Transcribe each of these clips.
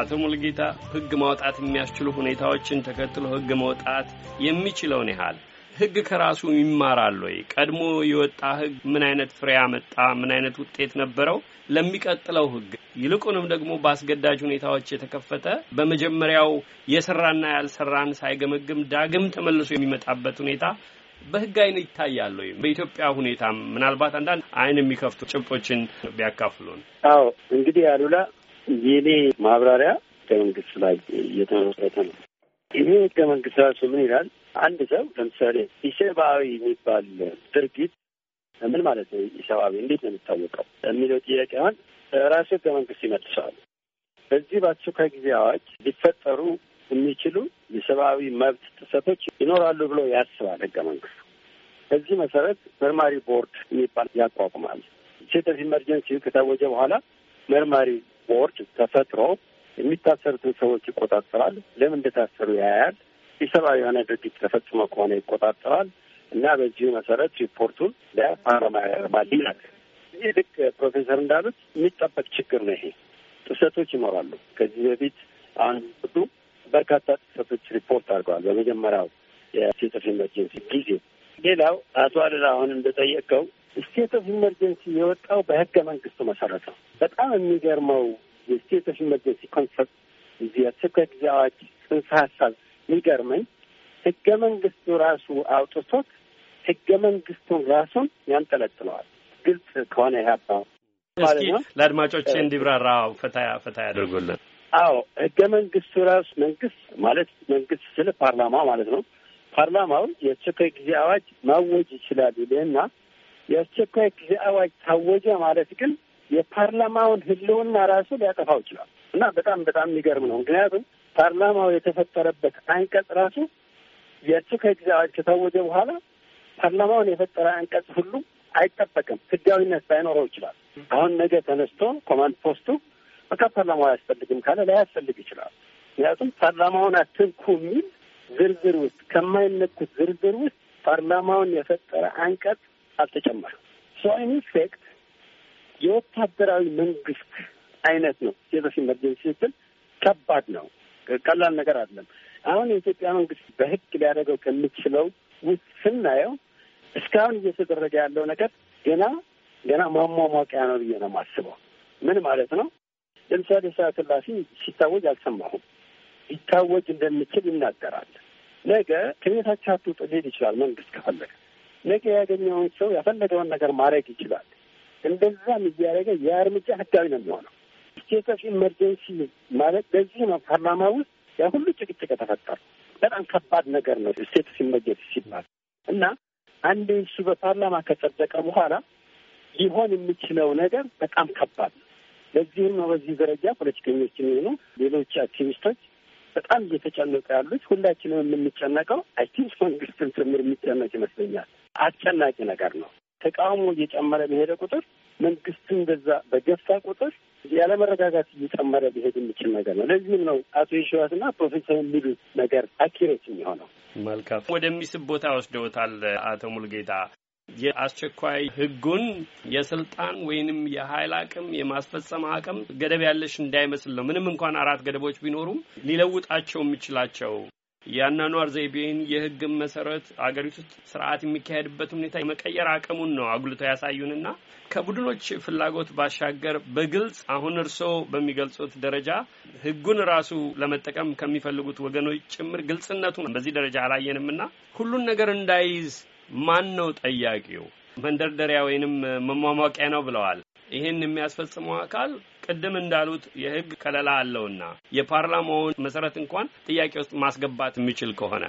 አቶ ሙልጌታ ህግ ማውጣት የሚያስችሉ ሁኔታዎችን ተከትሎ ህግ መውጣት የሚችለውን ያህል ህግ ከራሱ ይማራል ወይ? ቀድሞ የወጣ ህግ ምን አይነት ፍሬ አመጣ? ምን አይነት ውጤት ነበረው? ለሚቀጥለው ህግ ይልቁንም ደግሞ በአስገዳጅ ሁኔታዎች የተከፈተ በመጀመሪያው የሰራና ያልሰራን ሳይገመግም ዳግም ተመልሶ የሚመጣበት ሁኔታ በህግ አይን ይታያል ወይም በኢትዮጵያ ሁኔታ ምናልባት አንዳንድ አይን የሚከፍቱ ጭብጦችን ቢያካፍሉን። አዎ እንግዲህ አሉላ የኔ ማብራሪያ ህገ መንግስት ላይ እየተመሰረተ ነው። ይሄ ህገ መንግስት ራሱ ምን ይላል? አንድ ሰው ለምሳሌ ኢሰብአዊ የሚባል ድርጊት ምን ማለት ነው? ኢሰብአዊ እንዴት ነው የሚታወቀው የሚለው ጥያቄ አሁን ራሱ ህገ መንግስት ይመልሰዋል። በዚህ በአስቸኳይ ጊዜ አዋጅ ሊፈጠሩ የሚችሉ የሰብአዊ መብት ጥሰቶች ይኖራሉ ብሎ ያስባል ህገ መንግስቱ። በዚህ መሰረት መርማሪ ቦርድ የሚባል ያቋቁማል። State of emergency ከታወጀ በኋላ መርማሪ ቦርድ ተፈጥሮ የሚታሰሩትን ሰዎች ይቆጣጠራል። ለምን እንደታሰሩ ያያል። ኢሰብአዊ የሆነ ድርጊት ተፈጽሞ ከሆነ ይቆጣጠራል እና በዚሁ መሰረት ሪፖርቱን ለፓርላማ ያቀርባል ይላል። ይህ ልክ ፕሮፌሰር እንዳሉት የሚጠበቅ ችግር ነው። ይሄ ጥሰቶች ይኖራሉ። ከዚህ በፊት ሁሉ በርካታ ጥሰቶች ሪፖርት አድርገዋል በመጀመሪያው የ state of emergency ጊዜ። ሌላው አቶ አደላ አሁን እንደጠየቀው state of emergency የወጣው በህገ መንግስቱ መሰረት ነው። በጣም የሚገርመው የ state of emergency concept እዚህ አስቸኳይ ጊዜ አዋጅ ጽንሰ ሀሳብ የሚገርመኝ ህገ መንግስቱ ራሱ አውጥቶት ህገ መንግስቱን ራሱን ያንጠለጥለዋል። ግልጽ ከሆነ ያባ እስኪ ለአድማጮች እንዲብራራ ፈታ ፈታ ያደርጉልን። አዎ ህገ መንግስቱ ራሱ መንግስት ማለት መንግስት ስለ ፓርላማ ማለት ነው። ፓርላማው የአስቸኳይ ጊዜ አዋጅ ማወጅ ይችላል ይልህና የአስቸኳይ ጊዜ አዋጅ ታወጀ ማለት ግን የፓርላማውን ህልውና ራሱ ሊያጠፋው ይችላል እና በጣም በጣም የሚገርም ነው። ምክንያቱም ፓርላማው የተፈጠረበት አንቀጽ ራሱ ጊዜ አዋጅ ከታወጀ በኋላ ፓርላማውን የፈጠረ አንቀጽ ሁሉ አይጠበቅም፣ ህጋዊነት ላይኖረው ይችላል። አሁን ነገ ተነስቶ command post ኡ በቃ ፓርላማው አያስፈልግም ካለ ላያስፈልግ ይችላል። ምክንያቱም ፓርላማውን አትንኩ የሚል ዝርዝር ውስጥ ከማይነኩት ዝርዝር ውስጥ ፓርላማውን የፈጠረ አንቀጽ አልተጨመረም። So in የወታደራዊ መንግስት አይነት ነው። of emergency ስትል ከባድ ነው፣ ቀላል ነገር አይደለም። አሁን የኢትዮጵያ መንግስት በህግ ሊያደርገው ከሚችለው ውስጥ ስናየው እስካሁን እየተደረገ ያለው ነገር ገና ገና ማሟሟቂያ ነው ብዬ ነው የማስበው። ምን ማለት ነው? ለምሳሌ ሰዓት እላፊ ሲታወጅ አልሰማሁም። ሊታወጅ እንደሚችል ይናገራል። ነገ ከቤታቸው አትውጡ ሊል ይችላል መንግስት ከፈለገ። ነገ ያገኘውን ሰው የፈለገውን ነገር ማድረግ ይችላል። እንደዛም እያደረገ ያ እርምጃ ህጋዊ ነው የሚሆነው። State of emergency ማለት በዚህ ነው ፓርላማ ውስጥ ያ ሁሉ ጭቅጭቅ የተፈጠረው በጣም ከባድ ነገር ነው state of emergency ሲባል እና አንድ እሱ በፓርላማ ከጸደቀ በኋላ ሊሆን የሚችለው ነገር በጣም ከባድ ነው። ለዚህም ነው በዚህ ደረጃ ፖለቲከኞች የሚሆኑ ሌሎች አክቲቪስቶች በጣም እየተጨነቁ ያሉት። ሁላችንም የምንጨነቀው I think ጭምር የሚጨነቅ ይመስለኛል። አስጨናቂ ነገር ነው። ተቃውሞ እየጨመረ በሄደ ቁጥር መንግስትን በዛ በገፋ ቁጥር ያለመረጋጋት እየጨመረ ሊሄድ የሚችል ነገር ነው። ለዚህም ነው አቶ የሸዋስና ፕሮፌሰር የሚሉት ነገር accurate የሚሆነው። መልካም ወደሚስብ ቦታ ወስደውታል አቶ ሙልጌታ። የአስቸኳይ ህጉን የስልጣን ወይንም የኃይል አቅም የማስፈጸም አቅም ገደብ ያለሽ እንዳይመስል ነው። ምንም እንኳን አራት ገደቦች ቢኖሩም ሊለውጣቸው የሚችላቸው የአኗኗር ዘይቤን የህግን መሰረት አገሪቱ ውስጥ ስርዓት የሚካሄድበት ሁኔታ የመቀየር አቅሙን ነው አጉልተው ያሳዩንና ከቡድኖች ፍላጎት ባሻገር በግልጽ አሁን እርስዎ በሚገልጹት ደረጃ ህጉን ራሱ ለመጠቀም ከሚፈልጉት ወገኖች ጭምር ግልጽነቱን በዚህ ደረጃ አላየንምና ሁሉን ነገር እንዳይዝ ማን ነው ጠያቂው? መንደርደሪያ ወይንም መሟሟቂያ ነው ብለዋል። ይህን የሚያስፈጽመው አካል ቅድም እንዳሉት የህግ ከለላ አለውና የፓርላማውን መሰረት እንኳን ጥያቄ ውስጥ ማስገባት የሚችል ከሆነ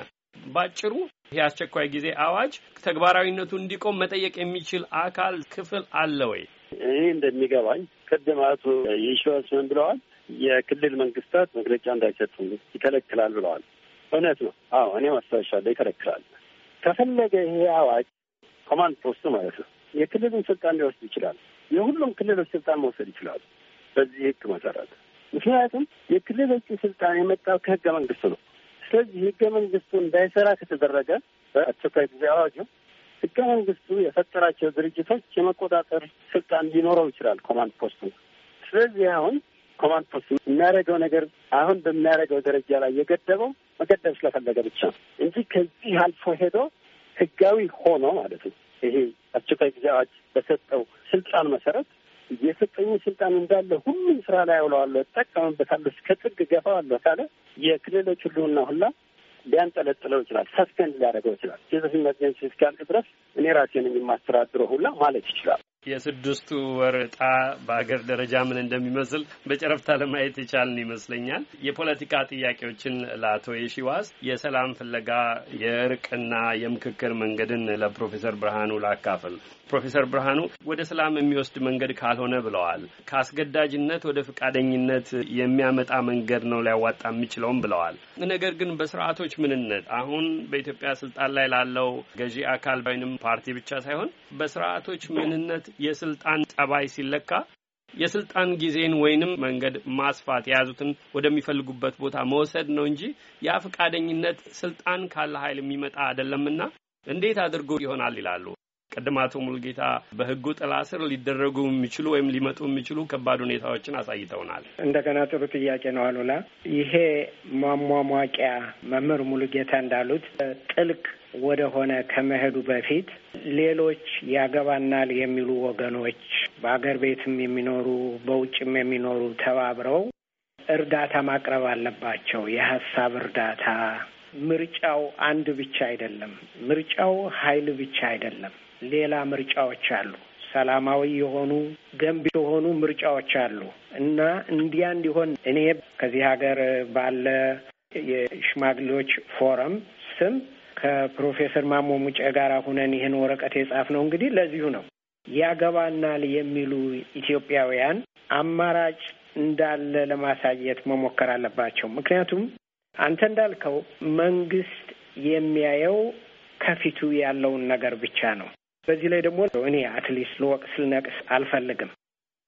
ባጭሩ ይህ አስቸኳይ ጊዜ አዋጅ ተግባራዊነቱ እንዲቆም መጠየቅ የሚችል አካል ክፍል አለ ወይ? እኔ እንደሚገባኝ ቅድም አቶ የሺዋስ ምን ብለዋል? የክልል መንግስታት መግለጫ እንዳይሰጡ ይከለክላል ብለዋል። እውነት ነው። አዎ እኔ ማስታወሻለሁ፣ ይከለክላል። ከፈለገ ይሄ አዋጅ ኮማንድ ፖስቱ ማለት ነው የክልሉን ስልጣን ሊወስድ ይችላል። የሁሉም ክልሎች ስልጣን መውሰድ ይችላሉ በዚህ ህግ መሰረት። ምክንያቱም የክልሎቹ ስልጣን የመጣው ከህገ መንግስቱ ነው። ስለዚህ ህገ መንግስቱ እንዳይሰራ ከተደረገ በአስቸኳይ ጊዜ አዋጁ ህገ መንግስቱ የፈጠራቸው ድርጅቶች የመቆጣጠር ስልጣን ሊኖረው ይችላል command post ኡ። ስለዚህ አሁን command post የሚያደርገው ነገር አሁን በሚያደርገው ደረጃ ላይ የገደበው መገደብ ስለፈለገ ብቻ ነው እንጂ ከዚህ አልፎ ሄዶ ህጋዊ ሆኖ ማለት ነው ይሄ አስቸኳይ ጊዜ አዋጅ በሰጠው ስልጣን መሰረት የሰጠኝ ስልጣን እንዳለ ሁሉም ስራ ላይ አውለዋለሁ፣ እጠቀምበታለሁ፣ እስከ ጥግ ገፋዋለሁ ካለ የክልሎች ሁሉና ሁላ ሊያንጠለጥለው ይችላል። suspend ሊያደርገው ይችላል። ኬዘስ emergency እስኪያልቅ ድረስ እኔ ራሴ ነኝ የማስተዳድረው ሁላ ማለት ይችላል። የስድስቱ ወር ዕጣ በሀገር ደረጃ ምን እንደሚመስል በጨረፍታ ለማየት የቻልን ይመስለኛል። የፖለቲካ ጥያቄዎችን ለአቶ የሺዋስ የሰላም ፍለጋ የእርቅና የምክክር መንገድን ለፕሮፌሰር ብርሃኑ ላካፍል። ፕሮፌሰር ብርሃኑ ወደ ሰላም የሚወስድ መንገድ ካልሆነ ብለዋል። ከአስገዳጅነት ወደ ፈቃደኝነት የሚያመጣ መንገድ ነው ሊያዋጣ የሚችለውም ብለዋል። ነገር ግን በስርዓቶች ምንነት አሁን በኢትዮጵያ ስልጣን ላይ ላለው ገዢ አካል ወይንም ፓርቲ ብቻ ሳይሆን በስርዓቶች ምንነት የስልጣን ጠባይ ሲለካ የስልጣን ጊዜን ወይንም መንገድ ማስፋት የያዙትን ወደሚፈልጉበት ቦታ መውሰድ ነው እንጂ ያ ፈቃደኝነት ስልጣን ካለ ኃይል የሚመጣ አይደለምና እንዴት አድርጎ ይሆናል ይላሉ። ቅድም አቶ ሙሉጌታ በሕጉ ጥላ ስር ሊደረጉ የሚችሉ ወይም ሊመጡ የሚችሉ ከባድ ሁኔታዎችን አሳይተውናል። እንደገና ጥሩ ጥያቄ ነው አሉላ። ይሄ ማሟሟቂያ መምህር ሙሉጌታ እንዳሉት ጥልቅ ወደ ሆነ ከመሄዱ በፊት ሌሎች ያገባናል የሚሉ ወገኖች በአገር ቤትም የሚኖሩ በውጭም የሚኖሩ ተባብረው እርዳታ ማቅረብ አለባቸው። የሀሳብ እርዳታ። ምርጫው አንድ ብቻ አይደለም። ምርጫው ኃይል ብቻ አይደለም። ሌላ ምርጫዎች አሉ። ሰላማዊ የሆኑ ገንቢ የሆኑ ምርጫዎች አሉ እና እንዲያ እንዲሆን እኔ ከዚህ ሀገር ባለ የሽማግሌዎች ፎረም ስም ከፕሮፌሰር ማሞ ሙጬ ጋር ሁነን ይህን ወረቀት የጻፍነው እንግዲህ ለዚሁ ነው። ያገባናል የሚሉ ኢትዮጵያውያን አማራጭ እንዳለ ለማሳየት መሞከር አለባቸው። ምክንያቱም አንተ እንዳልከው መንግስት የሚያየው ከፊቱ ያለውን ነገር ብቻ ነው። በዚህ ላይ ደግሞ እኔ at least ልወቅስ ልነቅስ አልፈልግም።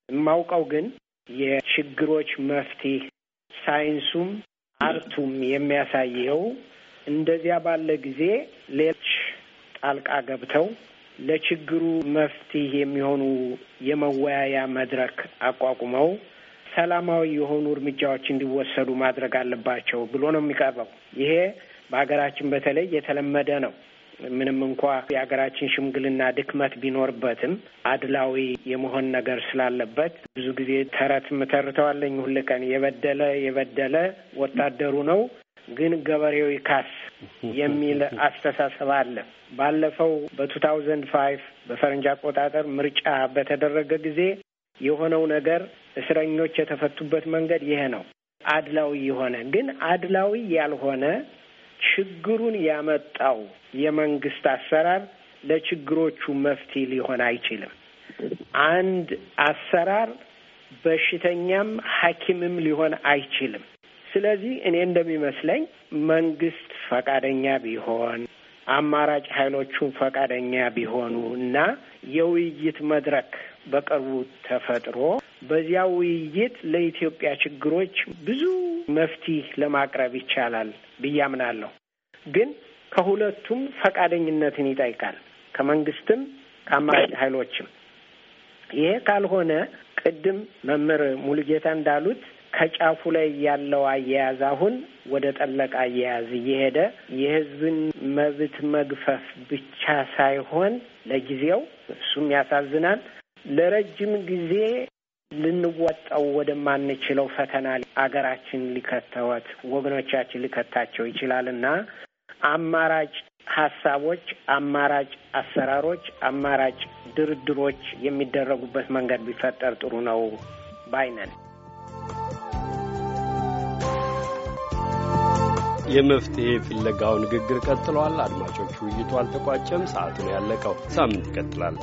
የማውቀው ግን የችግሮች መፍትሄ ሳይንሱም art ኡም የሚያሳየው እንደዚያ ባለ ጊዜ ሌሎች ጣልቃ ገብተው ለችግሩ መፍትሄ የሚሆኑ የመወያያ መድረክ አቋቁመው ሰላማዊ የሆኑ እርምጃዎች እንዲወሰዱ ማድረግ አለባቸው ብሎ ነው የሚቀርበው። ይሄ በሀገራችን በተለይ የተለመደ ነው። ምንም እንኳ የሀገራችን ሽምግልና ድክመት ቢኖርበትም አድላዊ የመሆን ነገር ስላለበት ብዙ ጊዜ ተረት የምተርተው አለኝ ሁል ቀን የበደለ የበደለ ወታደሩ ነው ግን ገበሬው ይካስ የሚል አስተሳሰብ አለ። ባለፈው በ two thousand five በፈረንጅ አቆጣጠር ምርጫ በተደረገ ጊዜ የሆነው ነገር እስረኞች የተፈቱበት መንገድ ይሄ ነው። አድላዊ የሆነ ግን አድላዊ ያልሆነ ችግሩን ያመጣው የመንግስት አሰራር ለችግሮቹ መፍትሄ ሊሆን አይችልም። አንድ አሰራር በሽተኛም ሐኪምም ሊሆን አይችልም። ስለዚህ እኔ እንደሚመስለኝ መንግስት ፈቃደኛ ቢሆን አማራጭ ኃይሎቹ ፈቃደኛ ቢሆኑ እና የውይይት መድረክ በቅርቡ ተፈጥሮ በዚያ ውይይት ለኢትዮጵያ ችግሮች ብዙ መፍትሄ ለማቅረብ ይቻላል ብዬ አምናለሁ። ግን ከሁለቱም ፈቃደኝነትን ይጠይቃል፣ ከመንግስትም ከአማራጭ ኃይሎችም። ይሄ ካልሆነ ቅድም መምህር ሙሉጌታ እንዳሉት ከጫፉ ላይ ያለው አያያዝ አሁን ወደ ጠለቀ አያያዝ እየሄደ የሕዝብን መብት መግፈፍ ብቻ ሳይሆን ለጊዜው እሱም ያሳዝናል፣ ለረጅም ጊዜ ልንወጣው ወደማንችለው ፈተና አገራችን ሊከተወት ወገኖቻችን ሊከታቸው ይችላል አማራጭ ሀሳቦች፣ አማራጭ አሰራሮች፣ አማራጭ ድርድሮች የሚደረጉበት መንገድ ቢፈጠር ጥሩ ነው ባይነን። የመፍትሄ ፍለጋው ንግግር ቀጥሏል። አድማጮች፣ ውይይቱ አልተቋጨም። ሰዓቱ ነው ያለቀው። ሳምንት ይቀጥላል።